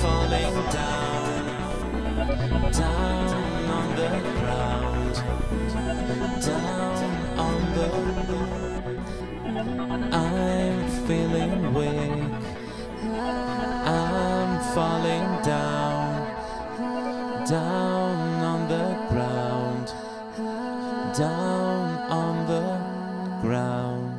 falling down, down on the ground, down on the. I'm feeling weak. I'm falling down, down on the ground, down on the ground.